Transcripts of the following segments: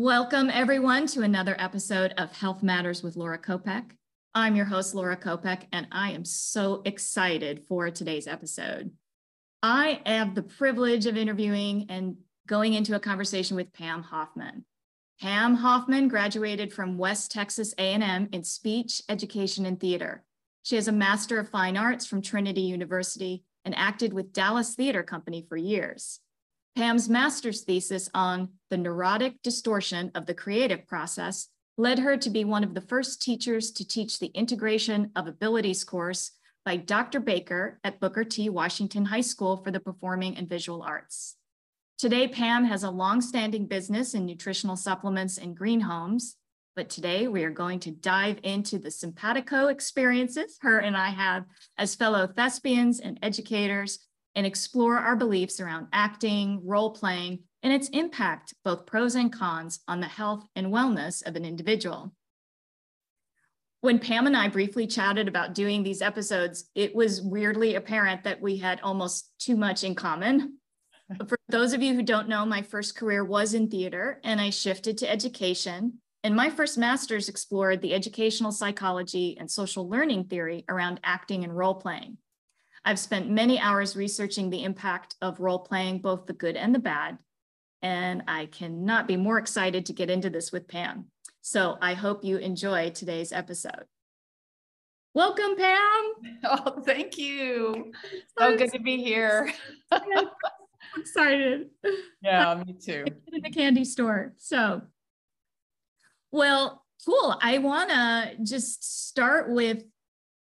Welcome, everyone, to another episode of Health Matters with Laura Kopec. I'm your host, Laura Kopec, and I am so excited for today's episode. I have the privilege of interviewing and going into a conversation with Pam Hoffman. Pam Hoffman graduated from West Texas A&M in speech, education, and theater. She has a Master of Fine Arts from Trinity University and acted with Dallas Theater Company for years. Pam's master's thesis on the neurotic distortion of the creative process led her to be one of the first teachers to teach the integration of abilities course by Dr. Baker at Booker T. Washington High School for the Performing and Visual Arts. Today, Pam has a long-standing business in nutritional supplements and green homes, but today we are going to dive into the simpatico experiences her and I have as fellow thespians and educators and explore our beliefs around acting, role playing, and its impact, both pros and cons, on the health and wellness of an individual. When Pam and I briefly chatted about doing these episodes, it was weirdly apparent that we had almost too much in common. For those of you who don't know, my first career was in theater and I shifted to education. And my first master's explored the educational psychology and social learning theory around acting and role playing. I've spent many hours researching the impact of role playing, both the good and the bad. And I cannot be more excited to get into this with Pam. So I hope you enjoy today's episode. Welcome, Pam. Oh, thank you. So oh, good to be here. I'm excited. Yeah, me too. In the candy store. So, well, cool. I want to just start with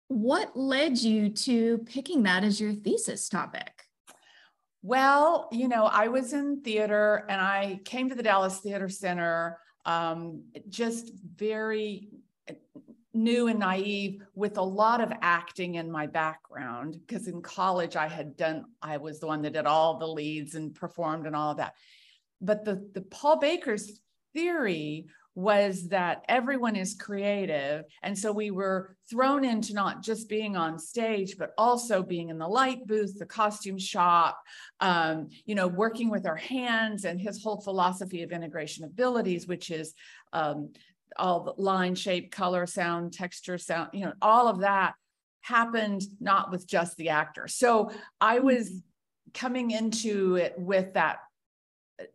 what led you to picking that as your thesis topic? Well, you know, I was in theater and I came to the Dallas Theater Center um, just very new and naive with a lot of acting in my background because in college I had done I was the one that did all the leads and performed and all of that. But the the Paul Baker's theory was that everyone is creative. And so we were thrown into not just being on stage, but also being in the light booth, the costume shop, um, you know, working with our hands and his whole philosophy of integration abilities, which is um, all the line, shape, color, sound, texture, sound, you know, all of that happened not with just the actor. So I was mm-hmm. coming into it with that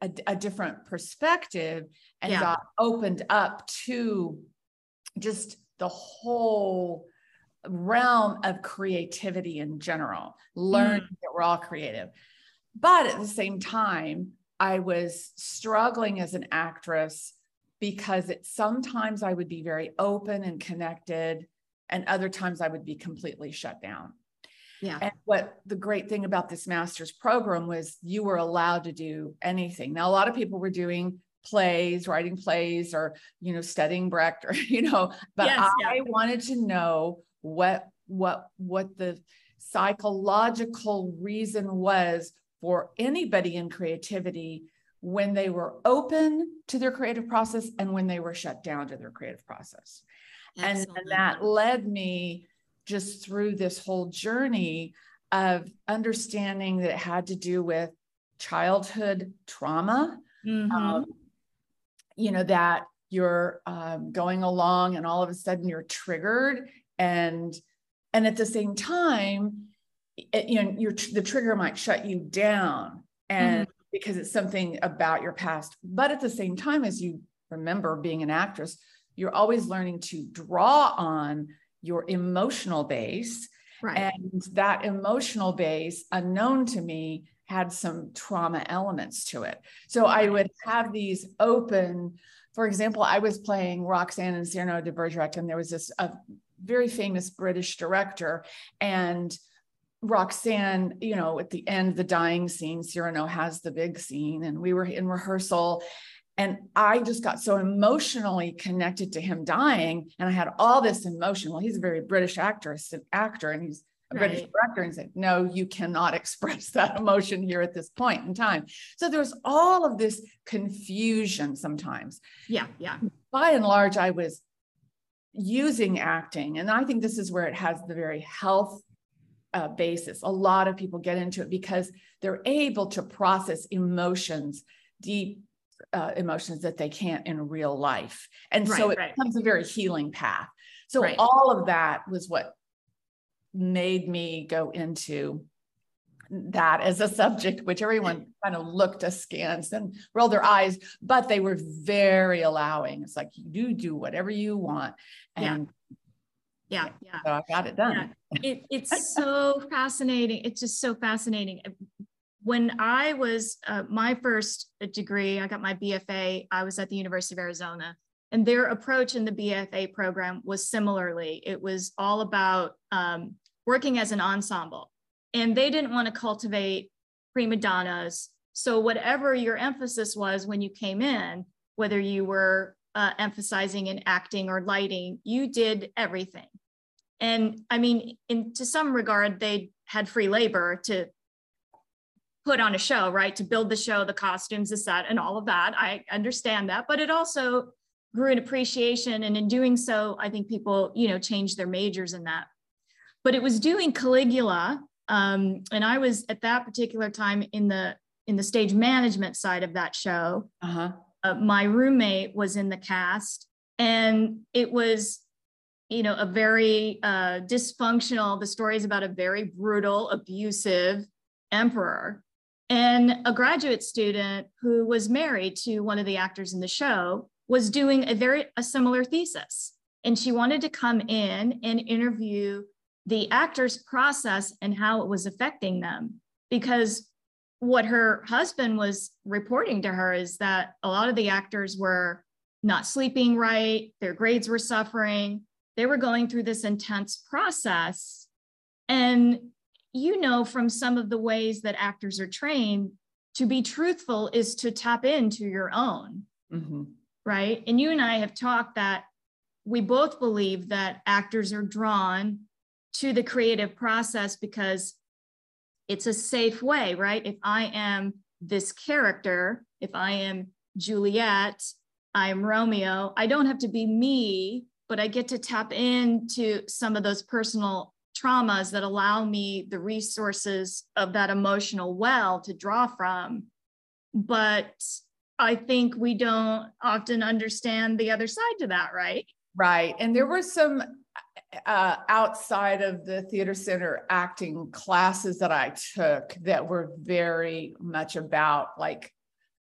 a, a different perspective and yeah. got opened up to just the whole realm of creativity in general, learning mm. that we're all creative. But at the same time, I was struggling as an actress because it sometimes I would be very open and connected, and other times I would be completely shut down. Yeah. And what the great thing about this master's program was you were allowed to do anything. Now, a lot of people were doing plays, writing plays, or, you know, studying Brecht, or, you know, but yes, I yeah. wanted to know what, what, what the psychological reason was for anybody in creativity when they were open to their creative process and when they were shut down to their creative process. And, and, that led me just through this whole journey of understanding that it had to do with childhood trauma. Mm-hmm. Um, you know, that you're um, going along and all of a sudden you're triggered and and at the same time it, you know your the trigger might shut you down and mm-hmm. because it's something about your past but at the same time as you remember being an actress you're always learning to draw on your emotional base. Right. And that emotional base, unknown to me, had some trauma elements to it. So I would have these open, for example, I was playing Roxanne and Cyrano de Bergerac, and there was this a very famous British director. And Roxanne, you know, at the end, the dying scene, Cyrano has the big scene, and we were in rehearsal and I just got so emotionally connected to him dying. And I had all this emotion. Well, he's a very British actor, actor, and he's a right. British director. And said, no, you cannot express that emotion here at this point in time. So there was all of this confusion sometimes. Yeah. Yeah. By and large, I was using acting. And I think this is where it has the very health uh, basis. A lot of people get into it because they're able to process emotions deep uh, emotions that they can't in real life. And right, so it right. becomes a very healing path. So right. all of that was what made me go into that as a subject, which everyone kind of looked askance and rolled their eyes, but they were very allowing. It's like you do whatever you want. And yeah, yeah. So I got it done. Yeah. It, it's so fascinating. It's just so fascinating. When I was uh, my first degree, I got my BFA. I was at the University of Arizona, and their approach in the BFA program was similarly. It was all about um, working as an ensemble and they didn't want to cultivate prima donnas. So whatever your emphasis was when you came in, whether you were uh, emphasizing in acting or lighting, you did everything. And I mean, in to some regard, they had free labor to put on a show, right? To build the show, the costumes, the set, and all of that. I understand that, but it also grew an appreciation, and in doing so, I think people, you know, changed their majors in that. But it was doing Caligula um, and I was at that particular time in the in the stage management side of that show. Uh-huh. Uh, my roommate was in the cast, and it was, you know, a very uh, dysfunctional. The story is about a very brutal, abusive emperor, and a graduate student who was married to one of the actors in the show was doing a very a similar thesis, and she wanted to come in and interview the actor's process and how it was affecting them. Because what her husband was reporting to her is that a lot of the actors were not sleeping right, their grades were suffering, they were going through this intense process. And you know, from some of the ways that actors are trained, to be truthful is to tap into your own. Mm-hmm. Right. And you and I have talked that we both believe that actors are drawn to the creative process because it's a safe way, right? If I am this character, if I am Juliet, I'm Romeo, I don't have to be me, but I get to tap into some of those personal traumas that allow me the resources of that emotional well to draw from. But I think we don't often understand the other side to that, right? Right. And there were some uh, outside of the theater center acting classes that I took that were very much about like,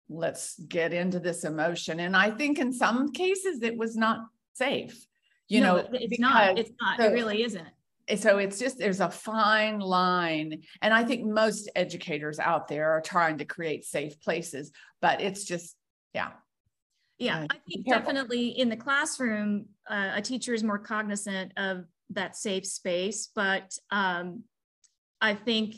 let's get into this emotion. And I think in some cases it was not safe. You no, know, it's not. It's not. So, it really isn't. So it's just there's a fine line, and I think most educators out there are trying to create safe places, but it's just yeah, yeah, uh, I think definitely in the classroom, uh, a teacher is more cognizant of that safe space. But um, I think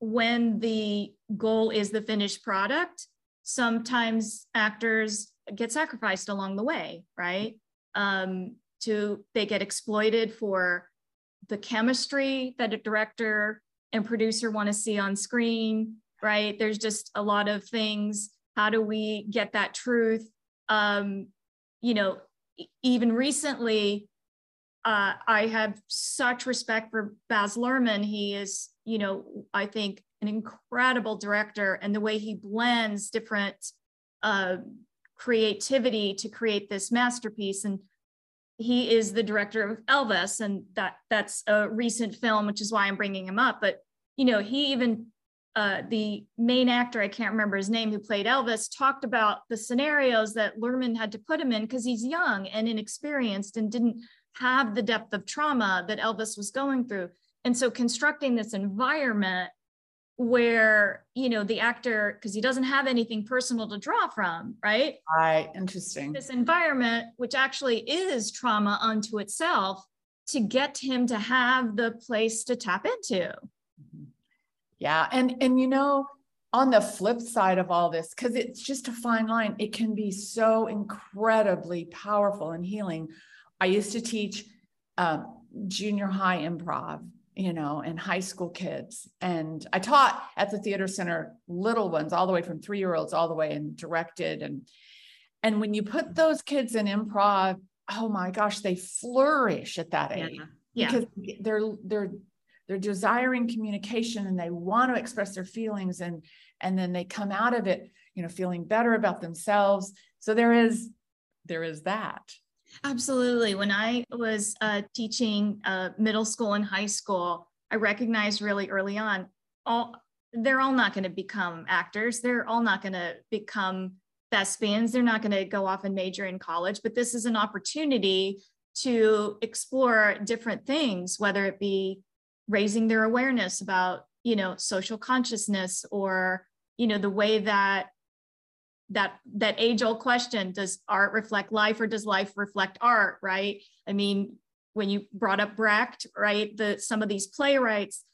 when the goal is the finished product, sometimes actors get sacrificed along the way, right? Um, to they get exploited for the chemistry that a director and producer want to see on screen, right? There's just a lot of things. How do we get that truth? Um, you know even recently uh, i have such respect for baz luhrmann. He is you know i think an incredible director and the way he blends different uh, creativity to create this masterpiece. And he is the director of elvis and that that's a recent film which is why i'm bringing him up but you know he even uh, the main actor, I can't remember his name, who played Elvis, talked about the scenarios that Luhrmann had to put him in because he's young and inexperienced and didn't have the depth of trauma that Elvis was going through. And so constructing this environment where, you know, the actor, because he doesn't have anything personal to draw from, right? Right. Interesting. This environment, which actually is trauma unto itself, to get him to have the place to tap into. Yeah. And and you know, on the flip side of all this, because it's just a fine line, it can be so incredibly powerful and healing. I used to teach um, junior high improv, you know, and high school kids. And I taught at the theater center little ones, all the way from three year olds, all the way and directed. And and when you put those kids in improv, oh my gosh, they flourish at that age. Yeah. Yeah. Because they're they're they're desiring communication and they want to express their feelings and and then they come out of it you know, feeling better about themselves. So there is, there is that. Absolutely. When I was uh, teaching uh, middle school and high school, I recognized really early on, all they're all not going to become actors. They're all not going to become best thespians. They're not going to go off and major in college. But this is an opportunity to explore different things, whether it be raising their awareness about, you know, social consciousness or, you know, the way that that that age old question does art reflect life or does life reflect art right? I mean when you brought up brecht right the some of these playwrights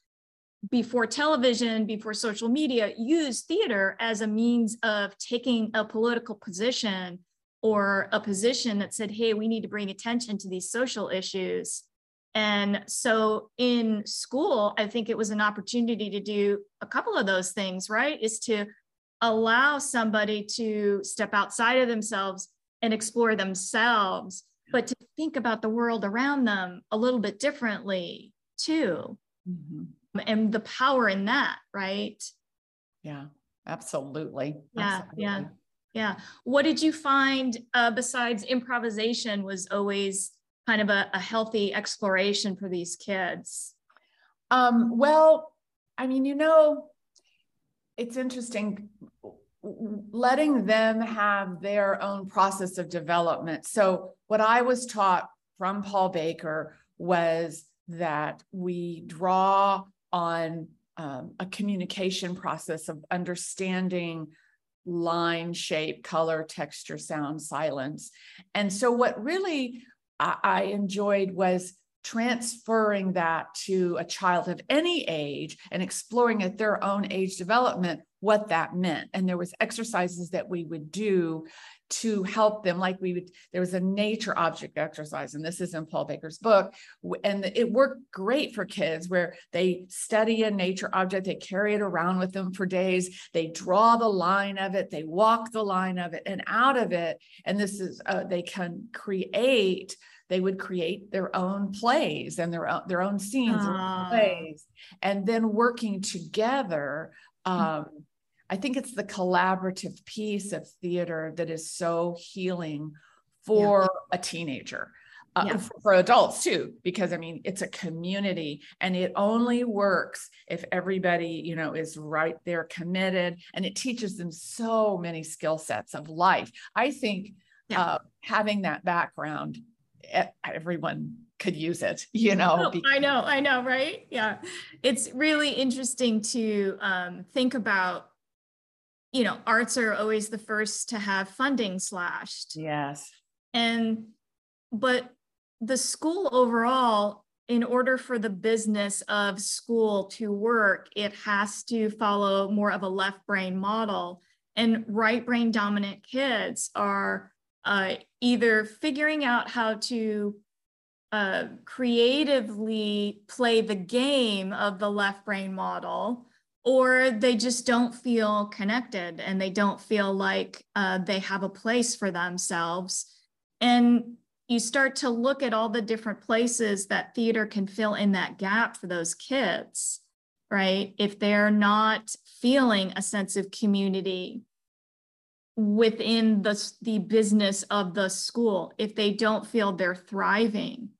before television before social media used theater as a means of taking a political position or a position that said hey we need to bring attention to these social issues. And so in school i think it was an opportunity to do a couple of those things right? Is to allow somebody to step outside of themselves and explore themselves, but to think about the world around them a little bit differently too. Mm-hmm. And the power in that, right? Yeah, absolutely. Yeah, absolutely. yeah, yeah. What did you find uh, besides improvisation was always kind of a, a healthy exploration for these kids? Um, well, I mean, you know, it's interesting letting them have their own process of development. So, what I was taught from Paul Baker was that we draw on um, a communication process of understanding line, shape, color, texture, sound, silence. And so, what really I, I enjoyed was transferring that to a child of any age and exploring at their own age development what that meant. And there was exercises that we would do to help them like we would there was a nature object exercise and this is in paul baker's book and it worked great for kids where they study a nature object they carry it around with them for days they draw the line of it they walk the line of it and out of it and this is uh, they can create they would create their own plays and their own, their own scenes, their own plays, and then working together. Um, I think it's the collaborative piece of theater that is so healing for yeah. a teenager. Uh, yeah. for, for adults too because i mean it's a community and it only works if everybody you know is right there committed and it teaches them so many skill sets of life i think yeah. uh, having that background everyone could use it you know oh, i know i know right? Yeah. It's really interesting to um, think about you know arts are always the first to have funding slashed. Yes. And but the school overall in order for the business of school to work it has to follow more of a left brain model. And right brain dominant kids are uh, either figuring out how to uh, creatively play the game of the left brain model, or they just don't feel connected and they don't feel like uh, they have a place for themselves. And you start to look at all the different places that theater can fill in that gap for those kids, right? If they're not feeling a sense of community, within the, the business of the school if they don't feel they're thriving.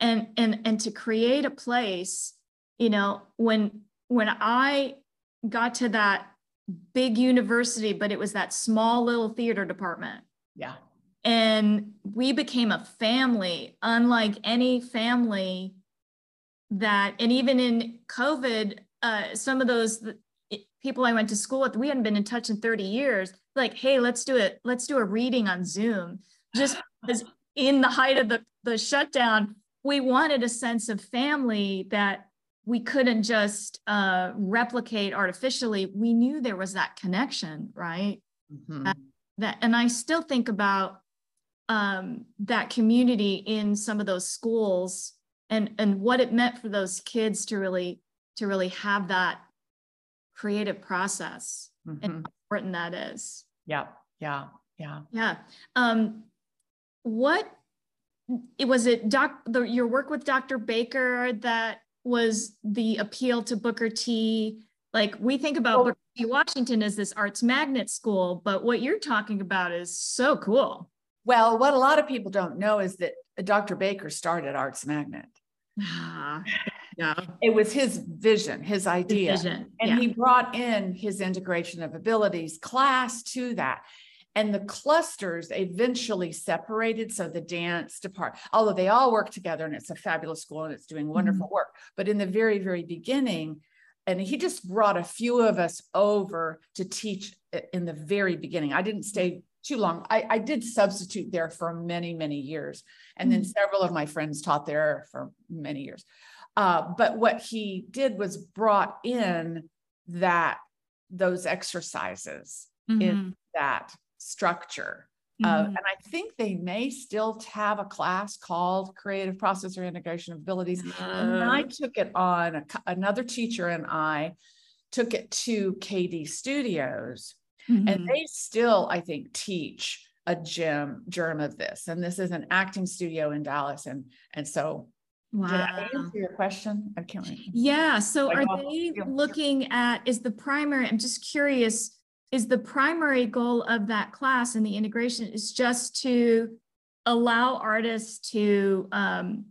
And and and to create a place you know when when i got to that big university but it was that small little theater department. Yeah. And we became a family unlike any family that and even in covid uh, some of those people I went to school with, we hadn't been in touch in 30 years. Like, hey, let's do it. Let's do a reading on Zoom. Just because in the height of the, the shutdown, we wanted a sense of family that we couldn't just uh, replicate artificially. We knew there was that connection, right? Mm-hmm. That, that, and I still think about um, that community in some of those schools and and what it meant for those kids to really to really have that creative process mm-hmm. and how important that is. Yeah, yeah, yeah. Yeah. Um, what it was it doc the, your work with Dr. Baker that was the appeal to Booker T. Like we think about well, Washington as this arts magnet school, but what you're talking about is so cool. Well, what a lot of people don't know is that Dr. Baker started Arts Magnet. Ah, yeah. It was his vision, his idea. His vision. And yeah. he brought in his integration of abilities class to that. And the clusters eventually separated. So the dance department, although they all work together and it's a fabulous school and it's doing wonderful mm-hmm. work. But in the very, very beginning, and he just brought a few of us over to teach in the very beginning. I didn't stay too long. I, I did substitute there for many, many years. And then mm-hmm. several of my friends taught there for many years. Uh, but what he did was brought in that those exercises mm-hmm. in that structure. Mm-hmm. Uh, and I think they may still have a class called Creative Processor Integration of Abilities. Uh, and I took it on, a, another teacher and I took it to KD Studios. Mm-hmm. And they still, I think, teach a gym germ of this. And this is an acting studio in Dallas. And, and so Wow. Did I answer your question? I can't remember. Yeah. So like, are they looking at, is the primary, I'm just curious, is the primary goal of that class and the integration is just to allow artists to um,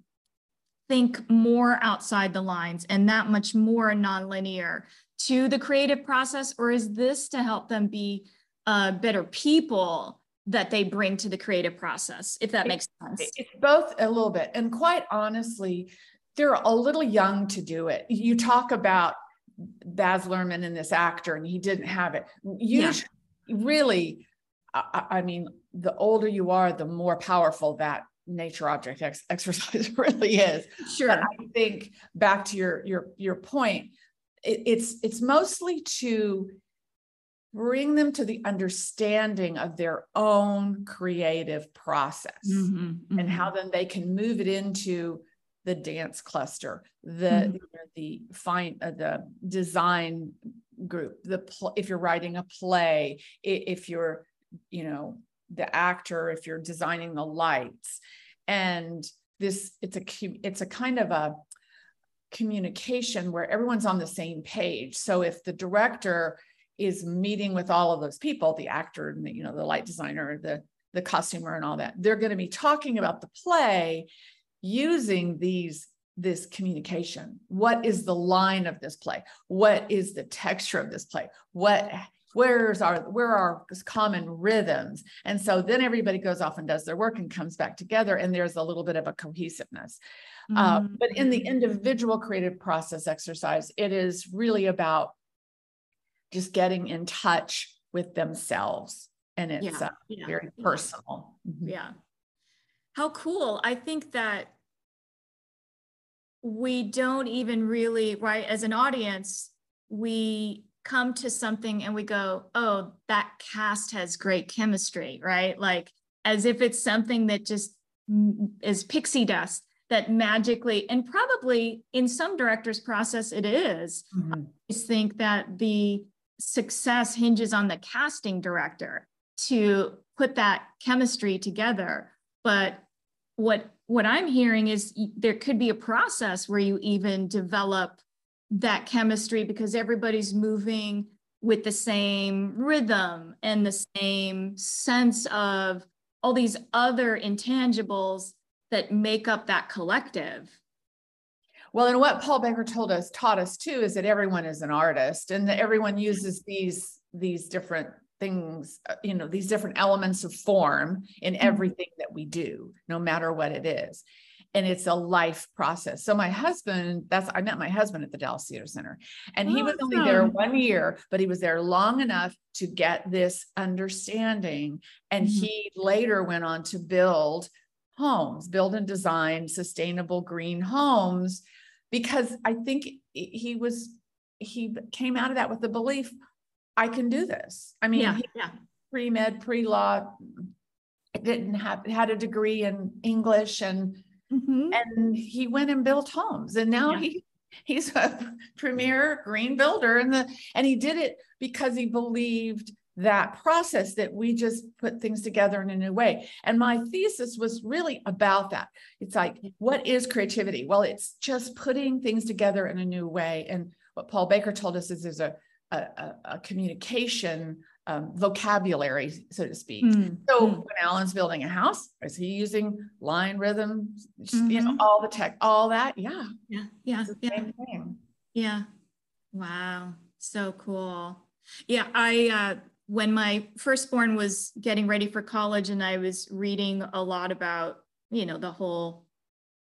think more outside the lines and that much more nonlinear to the creative process? Or is this to help them be uh, better people that they bring to the creative process, if that makes sense. It's both a little bit. And quite honestly, they're a little young to do it. You talk about Baz Luhrmann and this actor, and he didn't have it. Usually, yeah. really, I, I, mean, the older you are, the more powerful that nature object ex- exercise really is. Sure. But I think back to your your your point, it, it's it's mostly to bring them to the understanding of their own creative process mm-hmm, mm-hmm. and how then they can move it into the dance cluster the mm-hmm. you know, the fine uh, the design group the pl- if you're writing a play if you're you know the actor if you're designing the lights and this it's a it's a kind of a communication where everyone's on the same page so if the director is meeting with all of those people, the actor and the, you know, the light designer, the the costumer and all that. They're going to be talking about the play using these this communication. What is the line of this play? What is the texture of this play? What where's our where are common rhythms? And so then everybody goes off and does their work and comes back together, and there's a little bit of a cohesiveness. Mm-hmm. Uh, but in the individual creative process exercise, it is really about just getting in touch with themselves. And it's yeah, uh, yeah, very personal. Mm-hmm. Yeah. How cool. I think that we don't even really, right, as an audience, we come to something and we go, oh, that cast has great chemistry, right? Like as if it's something that just is pixie dust that magically, and probably in some directors' process, it is. Mm-hmm. I just think that the success hinges on the casting director to put that chemistry together. But what what i'm hearing is there could be a process where you even develop that chemistry because everybody's moving with the same rhythm and the same sense of all these other intangibles that make up that collective well, and what Paul Baker told us, taught us too, is that everyone is an artist and that everyone uses these, these different things, uh, you know, these different elements of form in mm-hmm. everything that we do, no matter what it is. And it's a life process. So my husband, that's I met my husband at the Dallas Theater Center. And he was only there one year, but he was there long enough to get this understanding. And mm-hmm. he later went on to build homes, build and design sustainable green homes because I think he was he came out of that with the belief I can do this. I mean, yeah, yeah. pre med, pre law, didn't have had a degree in English and mm-hmm. and he went and built homes and now yeah. he he's a premier green builder and the and he did it because he believed that process that we just put things together in a new way. And my thesis was really about that. It's like, what is creativity? Well, it's just putting things together in a new way. And what Paul Baker told us is there's a, a, a communication um, vocabulary, so to speak. Mm. So mm. when Alan's building a house, is he using line rhythm, mm-hmm. you know, mm-hmm. all the tech, all that? Yeah. Yeah. Yeah. Yeah. Yeah. Wow. So cool. Yeah. I, uh, when my firstborn was getting ready for college and I was reading a lot about, you know, the whole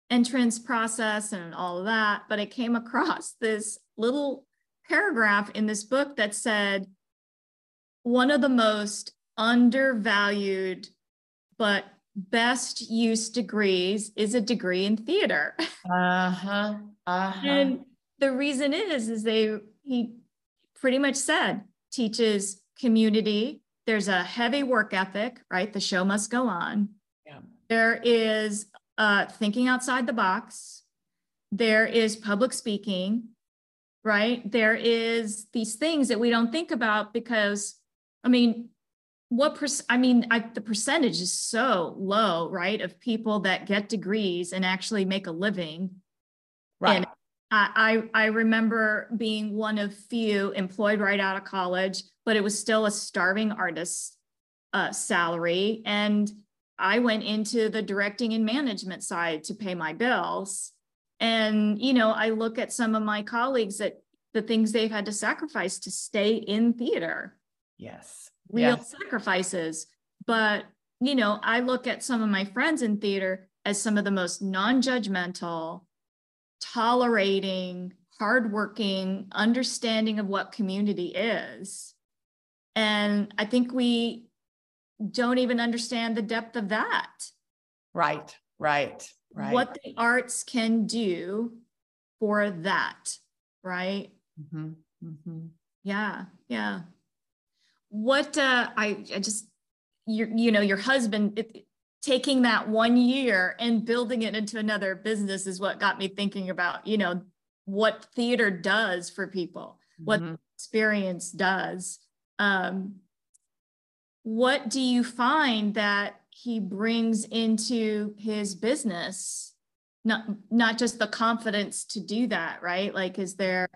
entrance process and all of that, but I came across this little paragraph in this book that said one of the most undervalued but best use degrees is a degree in theater. Uh-huh. Uh-huh. And the reason is is they he pretty much said teaches community. There's a heavy work ethic, right? The show must go on. Yeah. There is uh, thinking outside the box. There is public speaking, right? There is these things that we don't think about because, I mean, what per- I mean, I, the percentage is so low, right? Of people that get degrees and actually make a living. Right. And I, I remember being one of few employed right out of college, but it was still a starving artist's uh, salary. And I went into the directing and management side to pay my bills. And, you know, I look at some of my colleagues that the things they've had to sacrifice to stay in theater. Yes. Real yes. sacrifices. But, you know, I look at some of my friends in theater as some of the most non judgmental, tolerating, hardworking, understanding of what community is. And I think we don't even understand the depth of that. Right, right, right. What the arts can do for that, right? Mm-hmm, mm-hmm. Yeah, yeah. What uh, I, I just, you you know, your husband, it, taking that one year and building it into another business is what got me thinking about, you know, what theater does for people, mm-hmm. what experience does. Um, what do you find that he brings into his business? Not not just the confidence to do that, right? Like, is there?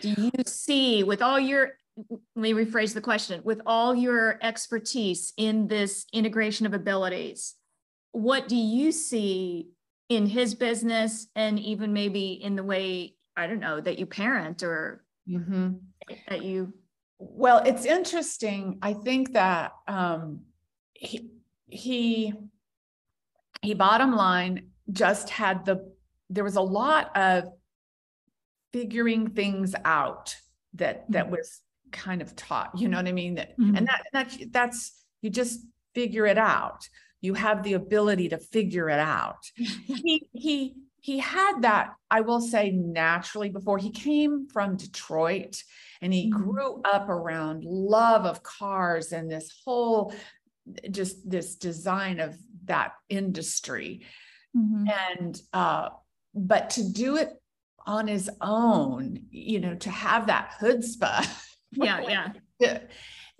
Do you see with all your let me rephrase the question with all your expertise in this integration of abilities what do you see in his business and even maybe in the way i don't know that you parent or mm-hmm. that you well it's interesting i think that um he he he bottom line just had the there was a lot of figuring things out that that mm-hmm. was kind of taught you know what i mean that mm-hmm. and that, that that's you just figure it out you have the ability to figure it out. he he he had that, I will say, naturally before he came from Detroit and he mm-hmm. grew up around love of cars and this whole just this design of that industry. Mm-hmm. And uh, but to do it on his own, you know, to have that chutzpah. Yeah, yeah.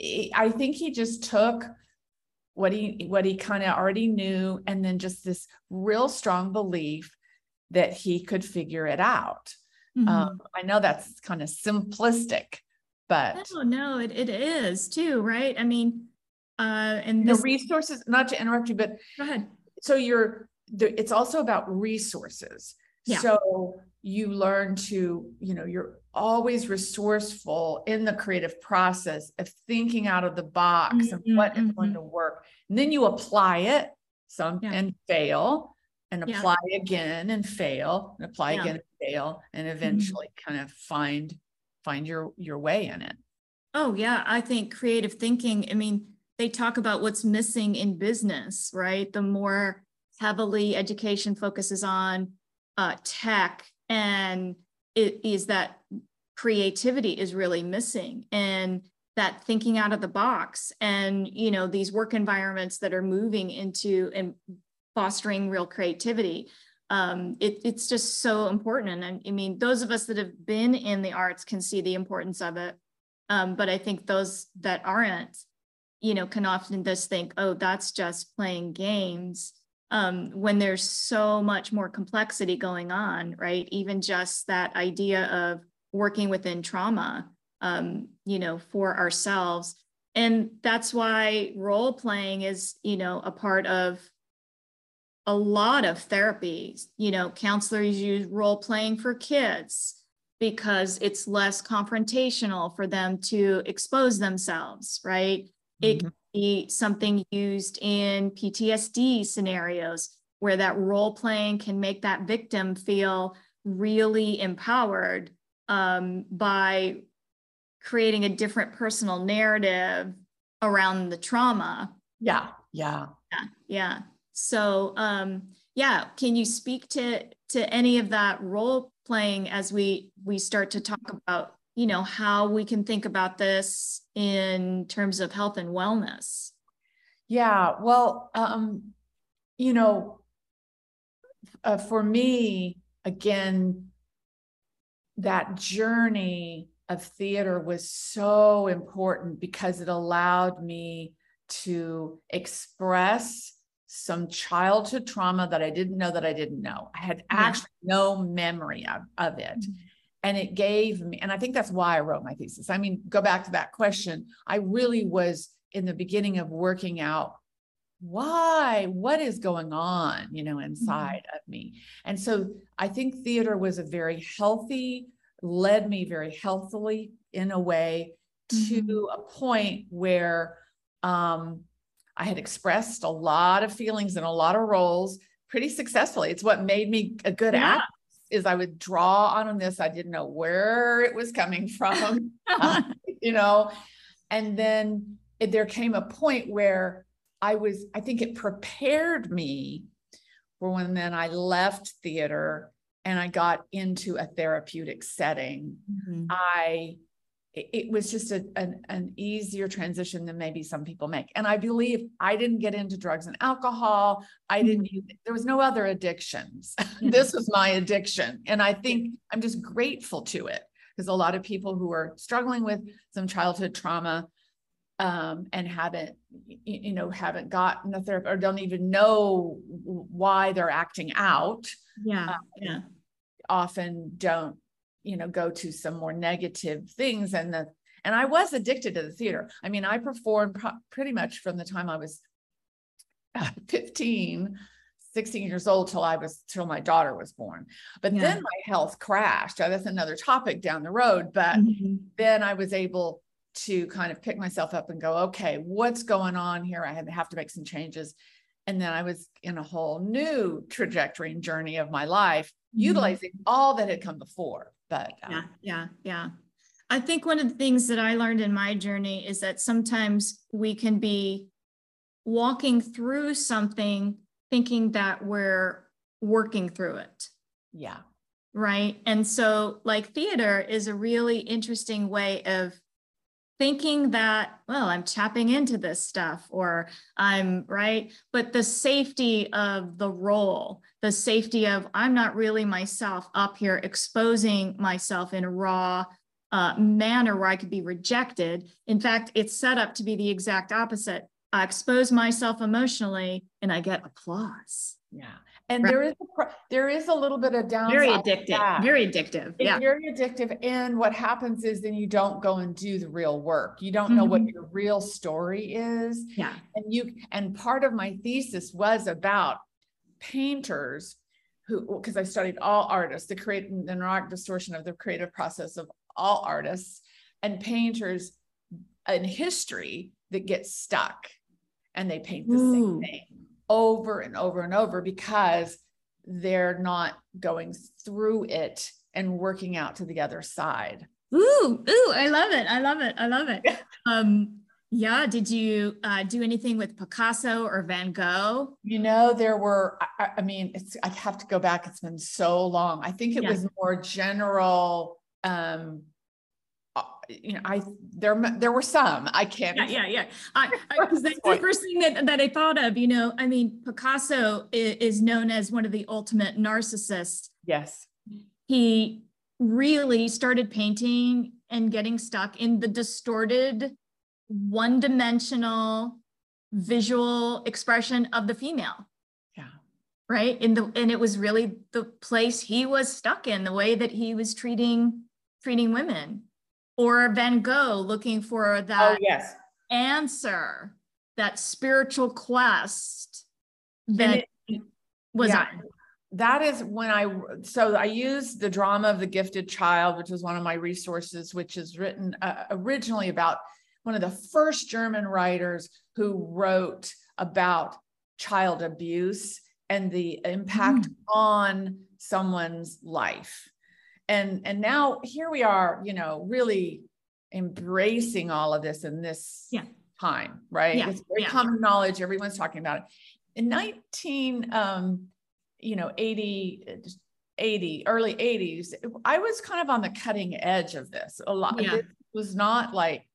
I think he just took what he what he kind of already knew and then just this real strong belief that he could figure it out mm-hmm. um, i know that's kind of simplistic but no no it, it is too right i mean uh and this- the resources not to interrupt you but go ahead so you're it's also about resources yeah. so you learn to you know you're always resourceful in the creative process of thinking out of the box mm-hmm, and what mm-hmm. is going mm-hmm. to work and then you apply it some yeah. and fail and apply yeah. again and fail and apply yeah. again and fail and mm-hmm. eventually mm-hmm. kind of find find your your way in it oh yeah i think creative thinking i mean they talk about what's missing in business right the more heavily education focuses on uh, tech and it is that creativity is really missing and that thinking out of the box and you know these work environments that are moving into and fostering real creativity um, it, it's just so important and i mean those of us that have been in the arts can see the importance of it um, but i think those that aren't you know, can often just think, oh, that's just playing games. Um, when there's so much more complexity going on, right? Even just that idea of working within trauma, um, you know, for ourselves. And that's why role playing is, you know, a part of a lot of therapies. You know, counselors use role playing for kids because it's less confrontational for them to expose themselves, right? Mm-hmm. It can be something used in PTSD scenarios where that role playing can make that victim feel really empowered um, by creating a different personal narrative around the trauma. Yeah, yeah, yeah, yeah. So, um, yeah, can you speak to to any of that role playing as we we start to talk about you know how we can think about this in terms of health and wellness? Yeah, well, um, you know, uh, for me, again, that journey of theater was so important because it allowed me to express some childhood trauma that I didn't know that I didn't know. I had actually no memory of, of it. Mm-hmm. And it gave me, and I think that's why I wrote my thesis. I mean, go back to that question. I really was in the beginning of working out why, what is going on, you know, inside mm-hmm. of me. And so I think theater was a very healthy, led me very healthily in a way mm-hmm. to a point where um, I had expressed a lot of feelings and a lot of roles pretty successfully. It's what made me a good yeah. actor. Is I would draw on this. I didn't know where it was coming from, you know, and then it, there came a point where I was. I think it prepared me for when then I left theater and I got into a therapeutic setting. Mm-hmm. I it was just a, an, an easier transition than maybe some people make. And I believe I didn't get into drugs and alcohol. I didn't mm-hmm. there was no other addictions. this was my addiction. And I think I'm just grateful to it because a lot of people who are struggling with some childhood trauma um, and haven't, you know, haven't gotten a therapist or don't even know why they're acting out. Yeah. Um, yeah. Often don't you know go to some more negative things and the and I was addicted to the theater. I mean, I performed pro- pretty much from the time I was uh, 15, 16 years old till I was till my daughter was born. But yeah. then my health crashed. That's another topic down the road. But mm-hmm. then I was able to kind of pick myself up and go, okay, what's going on here? I had to have to make some changes. And then I was in a whole new trajectory and journey of my life, mm-hmm. utilizing all that had come before. But um, yeah, yeah, yeah. I think one of the things that I learned in my journey is that sometimes we can be walking through something thinking that we're working through it. Yeah. Right. And so, like, theater is a really interesting way of thinking that, well, I'm tapping into this stuff or I'm right. But the safety of the role, the safety of I'm not really myself up here exposing myself in a raw uh, manner where I could be rejected. In fact, it's set up to be the exact opposite. I expose myself emotionally and I get applause. Yeah and right. there is a, there is a little bit of downside. Very addictive. Very addictive. It's yeah. very addictive. And what happens is then you don't go and do the real work. You don't mm-hmm. know what mm-hmm. your real story is. Yeah. And you and part of my thesis was about painters who because I studied all artists, the create the neurotic distortion of the creative process of all artists and painters in history that get stuck and they paint the Ooh. same thing over and over and over because they're not going through it and working out to the other side. Ooh, ooh, I love it. I love it. I love it. um, yeah. Did you uh, do anything with Picasso or Van Gogh? You know, there were, I, I mean, it's, I have to go back. It's been so long. I think it yeah. was more general, um, you know, I there there were some. I can't. Yeah, yeah, yeah. I, I that's the first thing that, that I thought of. You know, I mean, Picasso is, is known as one of the ultimate narcissists. Yes. He really started painting and getting stuck in the distorted one dimensional visual expression of the female. Yeah. Right. in the and it was really the place he was stuck in, the way that he was treating treating women. Or Van Gogh looking for that oh, yes. answer, that spiritual quest that it, was yeah. on that is when I so I use the drama of the gifted child, which is one of my resources, which is written uh, originally about one of the first German writers who wrote about child abuse and the impact mm. on someone's life. And and now here we are, you know, really embracing all of this in this yeah. time, right? Yeah. It's very yeah. common knowledge. Everyone's talking about it. In 19 um, you know 80 80 early 80s i was kind of on the cutting edge of this a lot yeah. it was not like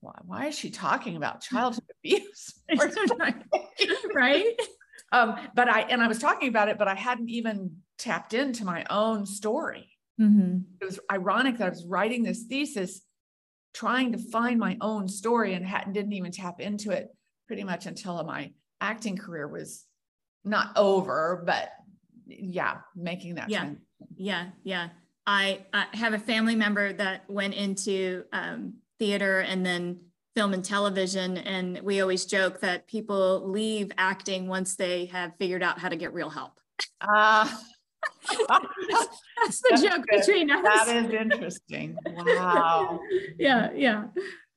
why, why is she talking about childhood abuse right um but i and i was talking about it but i hadn't even tapped into my own story mm-hmm. it was ironic that i was writing this thesis trying to find my own story and hadn't didn't even tap into it pretty much until my acting career was not over, but yeah, making that. Yeah. Yeah. Yeah. I, I, have a family member that went into um, theater and then film and television. And we always joke that people leave acting once they have figured out how to get real help. Ah. Uh, that's the that's joke good. between us. That is interesting. Wow. yeah. Yeah.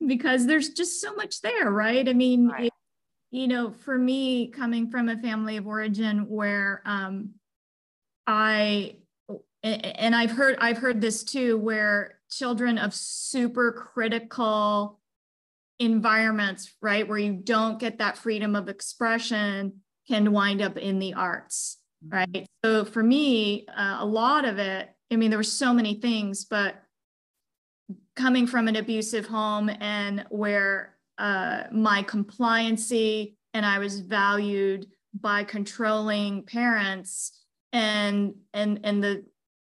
Because there's just so much there, right? I mean, right you know, for me, coming from a family of origin where um, I, and I've heard, I've heard this too, where children of super critical environments, right, where you don't get that freedom of expression, can wind up in the arts. Right? So for me, uh, a lot of it, I mean, there were so many things, but coming from an abusive home and where uh, my compliancy and I was valued by controlling parents and and and the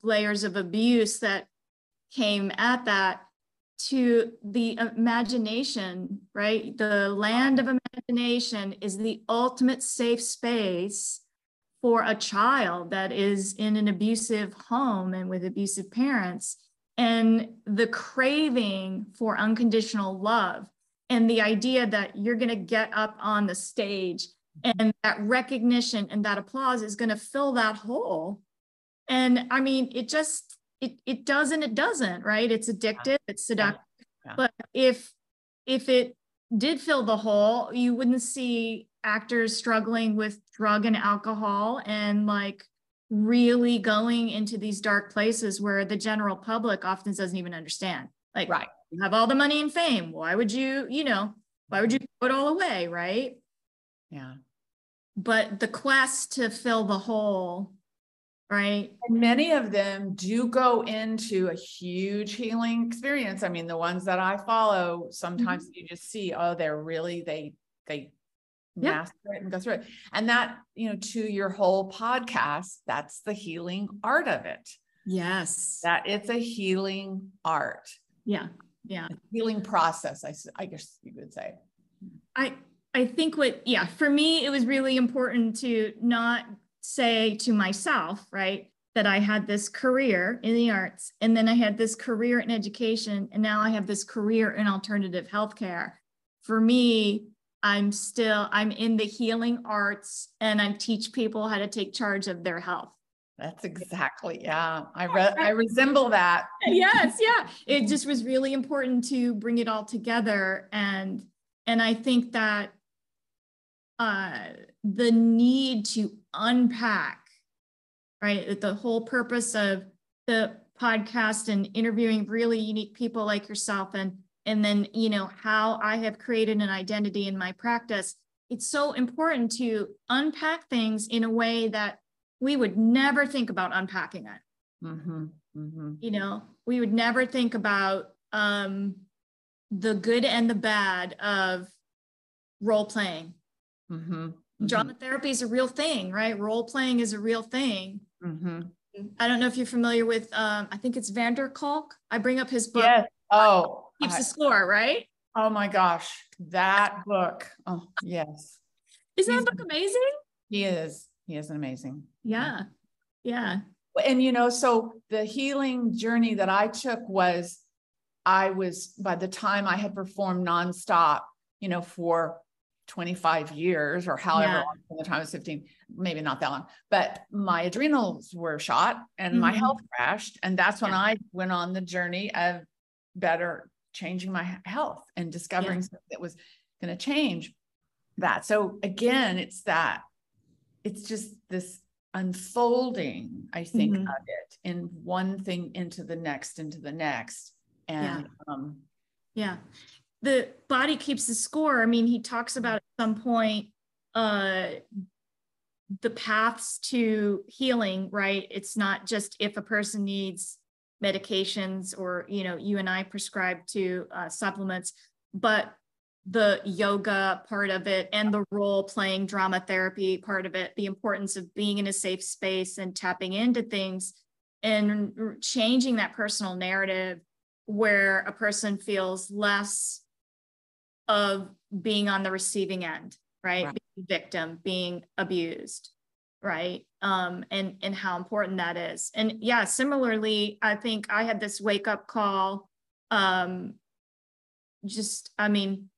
layers of abuse that came at that to the imagination right the land of imagination is the ultimate safe space for a child that is in an abusive home and with abusive parents and the craving for unconditional love and the idea that you're going to get up on the stage and that recognition and that applause is going to fill that hole and i mean it just it, it doesn't it doesn't right it's addictive it's seductive yeah. Yeah. but if if it did fill the hole you wouldn't see actors struggling with drug and alcohol and like really going into these dark places where the general public often doesn't even understand like right you have all the money and fame. Why would you, you know, why would you throw it all away? Right. Yeah. But the quest to fill the hole, right? And many of them do go into a huge healing experience. I mean, the ones that I follow, sometimes mm-hmm. you just see, oh, they're really, they, they yeah. master it and go through it. And that, you know, to your whole podcast, that's the healing art of it. Yes. That it's a healing art. Yeah yeah healing process I, I guess you would say i i think what yeah for me it was really important to not say to myself right that i had this career in the arts and then i had this career in education and now i have this career in alternative healthcare for me i'm still i'm in the healing arts and i teach people how to take charge of their health that's exactly, yeah. I re- I resemble that. yes, yeah. It just was really important to bring it all together and and I think that uh the need to unpack right the whole purpose of the podcast and interviewing really unique people like yourself and and then you know how I have created an identity in my practice it's so important to unpack things in a way that we would never think about unpacking it. Mm-hmm, mm-hmm. You know, we would never think about um, the good and the bad of role playing. Mm-hmm, mm-hmm. Drama therapy is a real thing, right? Role playing is a real thing. Mm-hmm. I don't know if you're familiar with, um, I think it's van der Kolk. I bring up his book. Yes. Oh, keeps I, the score, right? Oh my gosh, that book. Oh, yes. Isn't He's, that book amazing? He is. He is amazing. Yeah. Yeah. And you know, so the healing journey that I took was I was by the time I had performed nonstop, you know, for 25 years or however yeah. long from the time I was 15, maybe not that long, but my adrenals were shot and mm-hmm. my health crashed. And that's when yeah. I went on the journey of better changing my health and discovering yeah. something that was going to change that. So again, it's that, it's just this unfolding, I think, mm-hmm. of it in one thing into the next, into the next. And yeah. um yeah the body keeps the score. I mean, he talks about at some point uh, the paths to healing, right? It's not just if a person needs medications or, you know, you and I prescribe to uh, supplements, but the yoga part of it and the role playing drama therapy part of it, the importance of being in a safe space and tapping into things and changing that personal narrative where a person feels less of being on the receiving end, right? right. Being victim, being abused, right? Um, and and how important that is. And yeah, similarly, I think I had this wake up call. Um, just, I mean,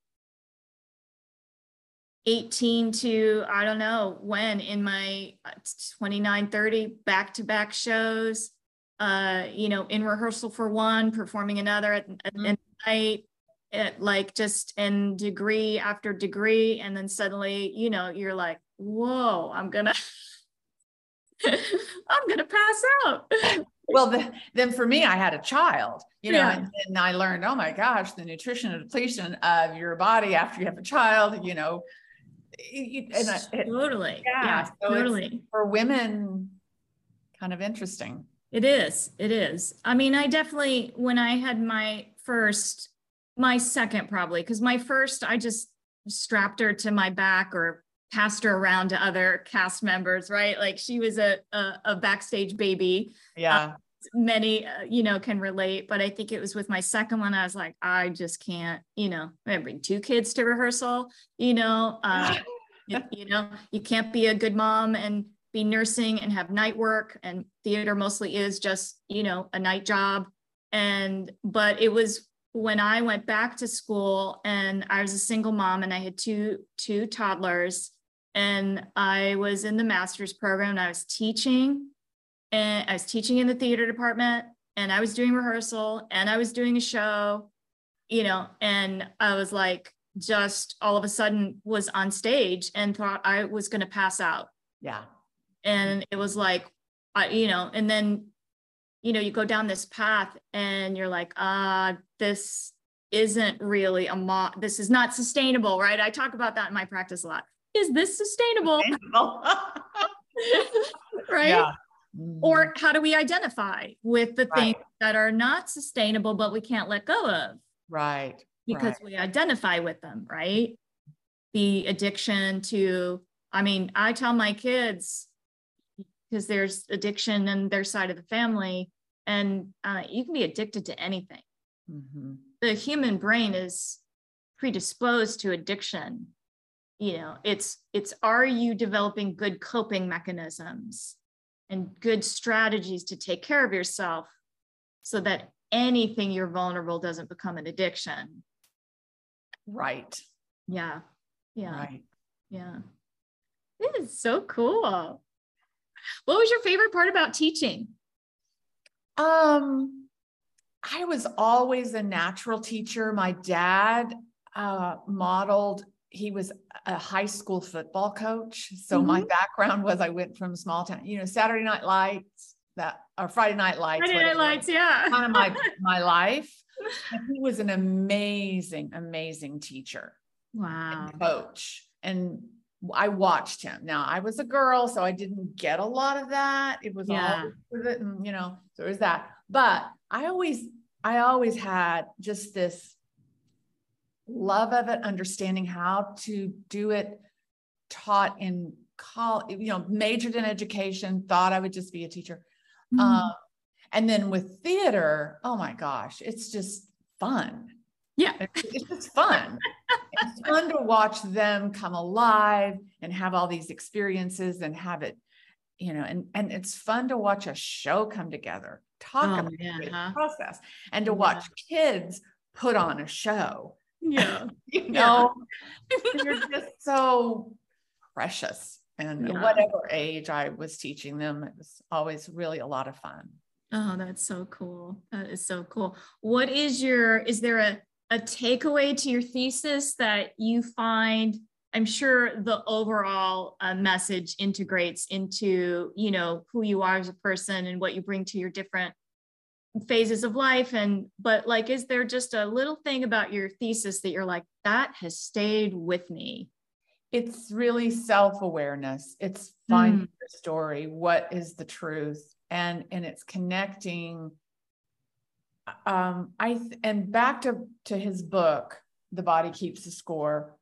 18 to I don't know when in my uh, 29, 30 back to back shows, uh, you know, in rehearsal for one, performing another at, at, mm-hmm. at night, it like just in degree after degree and then suddenly you know you're like whoa i'm gonna i'm gonna pass out. Well the, then for me i had a child you know yeah. and, i learned oh my gosh the nutrition and depletion of your body after you have a child you know and I, totally. yeah, yeah so totally. for women kind of interesting. It is it is. I mean i definitely when i had my first my second probably because my first I just strapped her to my back or passed her around to other cast members, right? Like she was a a, a backstage baby. Yeah. Uh, many uh, you know can relate but i think it was with my second one i was like i just can't you know i bring two kids to rehearsal you know uh, you, you know you can't be a good mom and be nursing and have night work and theater mostly is just you know a night job and but it was when I went back to school and I was a single mom and I had two two toddlers and I was in the master's program and I was teaching and I was teaching in the theater department and I was doing rehearsal and I was doing a show, you know, and I was like just all of a sudden was on stage and thought I was going to pass out. Yeah. And it was like, I, you know, and then you know, you go down this path and you're like, ah, uh, this isn't really a mo this is not sustainable, right? I talk about that in my practice a lot. Is this sustainable? sustainable. right? Yeah. Or mm-hmm. how do we identify with the right. things that are not sustainable, but we can't let go of? Right. Because right. we identify with them, right? The addiction to, I mean, I tell my kids, because there's addiction in their side of the family and uh, you can be addicted to anything mm-hmm. the human brain is predisposed to addiction you know it's it's are you developing good coping mechanisms and good strategies to take care of yourself so that anything you're vulnerable doesn't become an addiction? Right. Yeah. Yeah. Right. Yeah. It is so cool. What was your favorite part about teaching? Um, I was always a natural teacher. My dad uh, modeled, he was a high school football coach. So mm-hmm. my background was I went from small town, you know, Saturday Night Lights, that or Friday Night Lights. Friday Night Lights, yeah. Kind of my my life. And he was an amazing, amazing teacher. Wow. And coach. And I watched him. Now I was a girl, so I didn't get a lot of that. It was yeah. all with it, and you know, so it was that. But I always, I always had just this love of it, understanding how to do it, taught in college, you know, majored in education, thought I would just be a teacher. Mm-hmm. Um, and then with theater, oh my gosh, it's just fun. Yeah. It's just fun. it's fun to watch them come alive and have all these experiences and have it, you know, and, and it's fun to watch a show come together, talk oh, about yeah, the huh? process and to watch yeah. kids put on a show. Yeah. you know, they're just so precious. And yeah. whatever age I was teaching them, it was always really a lot of fun. Oh, that's so cool. That is so cool. What is your, is there a, a takeaway to your thesis that you find i'm sure the overall uh, message integrates into you know who you are as a person and what you bring to your different phases of life and but like is there just a little thing about your thesis that you're like that has stayed with me it's really self-awareness it's finding mm. the story what is the truth and and it's connecting um, I th- and back to to his book, The Body Keeps the Score.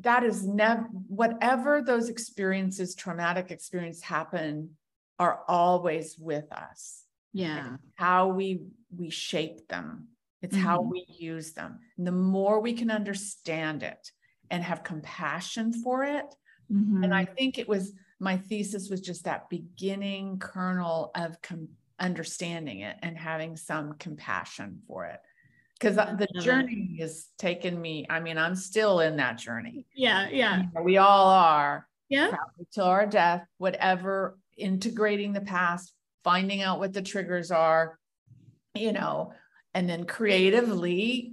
That is never whatever those experiences, traumatic experience happen, are always with us. Yeah, how we we shape them. It's mm-hmm. how we use them. And the more we can understand it and have compassion for it, mm-hmm. and I think it was my thesis was just that beginning kernel of compassion understanding it and having some compassion for it because the journey has taken me i mean i'm still in that journey yeah yeah you know, we all are yeah till our death whatever integrating the past finding out what the triggers are you know and then creatively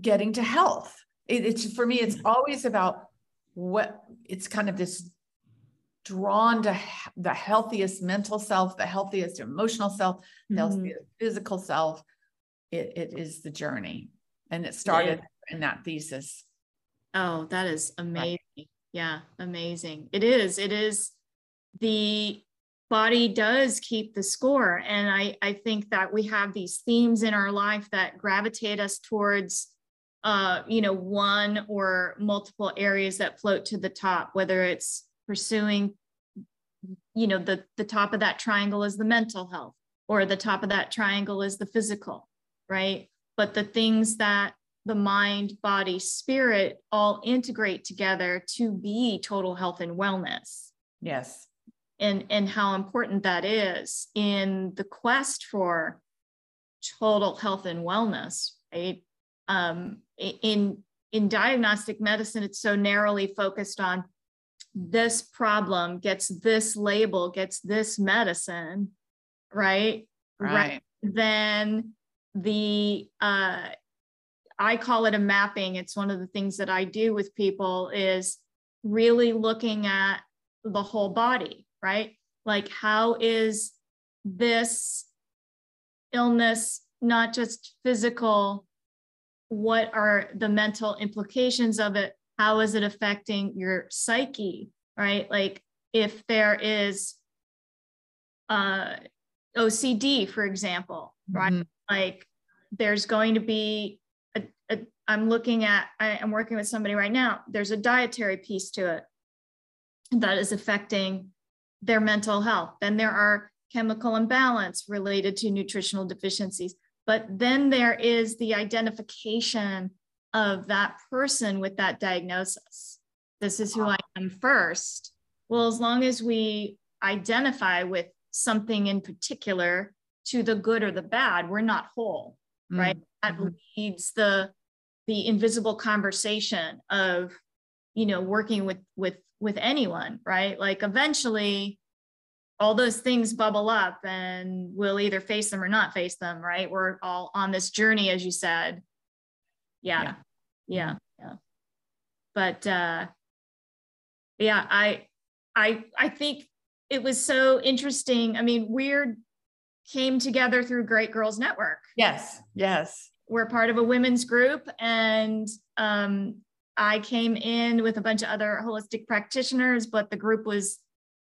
getting to health it, it's for me it's always about what it's kind of this drawn to the healthiest mental self, the healthiest emotional self, the mm-hmm. healthiest physical self. It, it is the journey. And it started yeah. in that thesis. Oh, that is amazing. Right. Yeah, amazing. It is. It is the body does keep the score. And I, I think that we have these themes in our life that gravitate us towards uh, you know, one or multiple areas that float to the top, whether it's pursuing you know the the top of that triangle is the mental health or the top of that triangle is the physical right? But the things that the mind body spirit all integrate together to be total health and wellness. Yes and and how important that is in the quest for total health and wellness right um in in diagnostic medicine it's so narrowly focused on this problem gets this label, gets this medicine, right? Right. Then the uh, I call it a mapping. It's one of the things that I do with people is really looking at the whole body, right? Like how is this illness not just physical? What are the mental implications of it? how is it affecting your psyche right like if there is uh ocd for example right mm-hmm. like there's going to be a, a i'm looking at I, i'm working with somebody right now there's a dietary piece to it that is affecting their mental health then there are chemical imbalance related to nutritional deficiencies but then there is the identification of that person with that diagnosis. This is who I am first. Well, as long as we identify with something in particular to the good or the bad, we're not whole, mm-hmm. right? That mm-hmm. leads the the invisible conversation of you know working with with with anyone right? Like eventually all those things bubble up and we'll either face them or not face them right? We're all on this journey as you said. Yeah. Yeah. Yeah, yeah. but uh yeah i i i think it was so interesting. I mean we weird came together through great girls network. Yes. Yes. We're part of a women's group and um i came in with a bunch of other holistic practitioners but the group was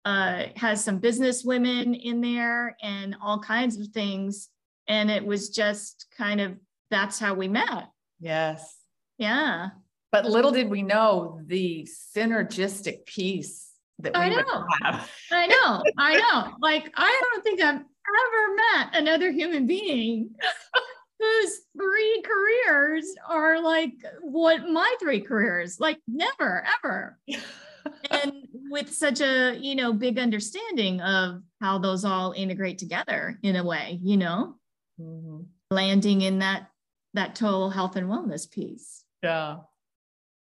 uh has some business women in there and all kinds of things and it was just kind of that's how we met yes yeah. But little did we know the synergistic piece that we I know. have. I know. I know. Like I don't think I've ever met another human being whose three careers are like what my three careers like never ever. And with such a you know big understanding of how those all integrate together in a way you know? Mm-hmm. landing in that that total health and wellness piece. Yeah.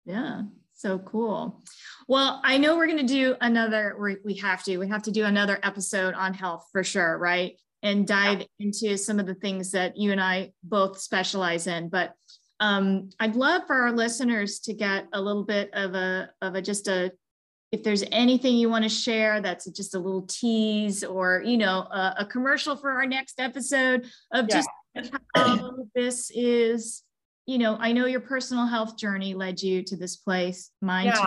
Yeah. So cool. Well i know we're going to do another we have to we have to do another episode on health for sure right and dive into some of the things that you and I both specialize in. But um, I'd love for our listeners to get a little bit of a of a just a if there's anything you want to share that's just a little tease or you know a, a commercial for our next episode of yeah. just how this is you know i know your personal health journey led you to this place mine yeah. Too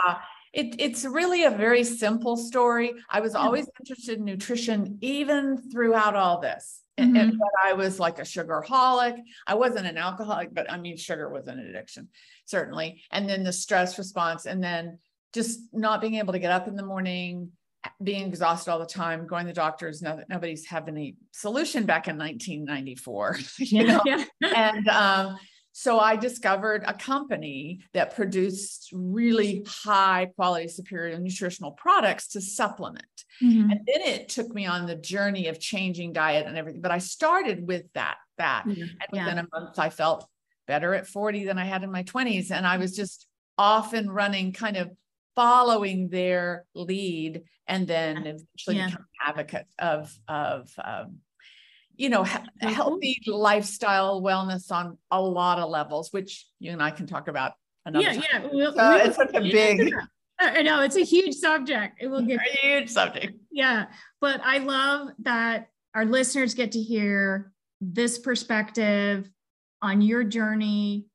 it, it's really a very simple story. I was always interested in nutrition, even throughout all this. Mm-hmm. And, but I was like a sugarholic. I wasn't an alcoholic, but I mean, sugar was an addiction, certainly. And then the stress response, and then just not being able to get up in the morning, being exhausted all the time, going to the doctors. No, nobody's have any solution back in 1994, you know. Yeah. and um, so I discovered a company that produced really high quality, superior nutritional products to supplement. Mm-hmm. And then it took me on the journey of changing diet and everything. But I started with that, that. Mm-hmm. And within yeah. a month, I felt better at 40 than I had in my 20s. And I was just off and running, kind of following their lead and then eventually yeah. become advocate of, of um, you know, mm-hmm. healthy lifestyle wellness on a lot of levels, which you and I can talk about another yeah, time. Yeah, we'll, so we'll, it's such a big. I know it's a huge subject. It will get a huge subject. Yeah, but I love that our listeners get to hear this perspective on your journey,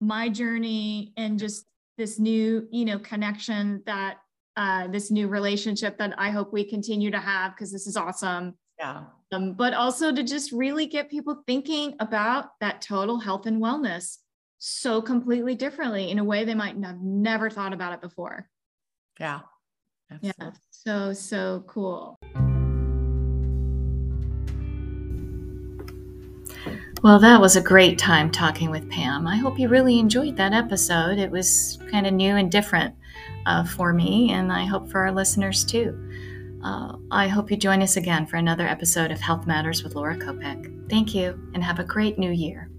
my journey, and just this new, you know, connection that uh, this new relationship that I hope we continue to have because this is awesome. Yeah um, but also to just really get people thinking about that total health and wellness so completely differently in a way they might have never thought about it before. Yeah. Absolutely. Yeah. So, so cool. Well, that was a great time talking with Pam. I hope you really enjoyed that episode. It was kind of new and different uh, for me, and I hope for our listeners too. Uh, I hope you join us again for another episode of Health Matters with Laura Kopec. Thank you and have a great new year.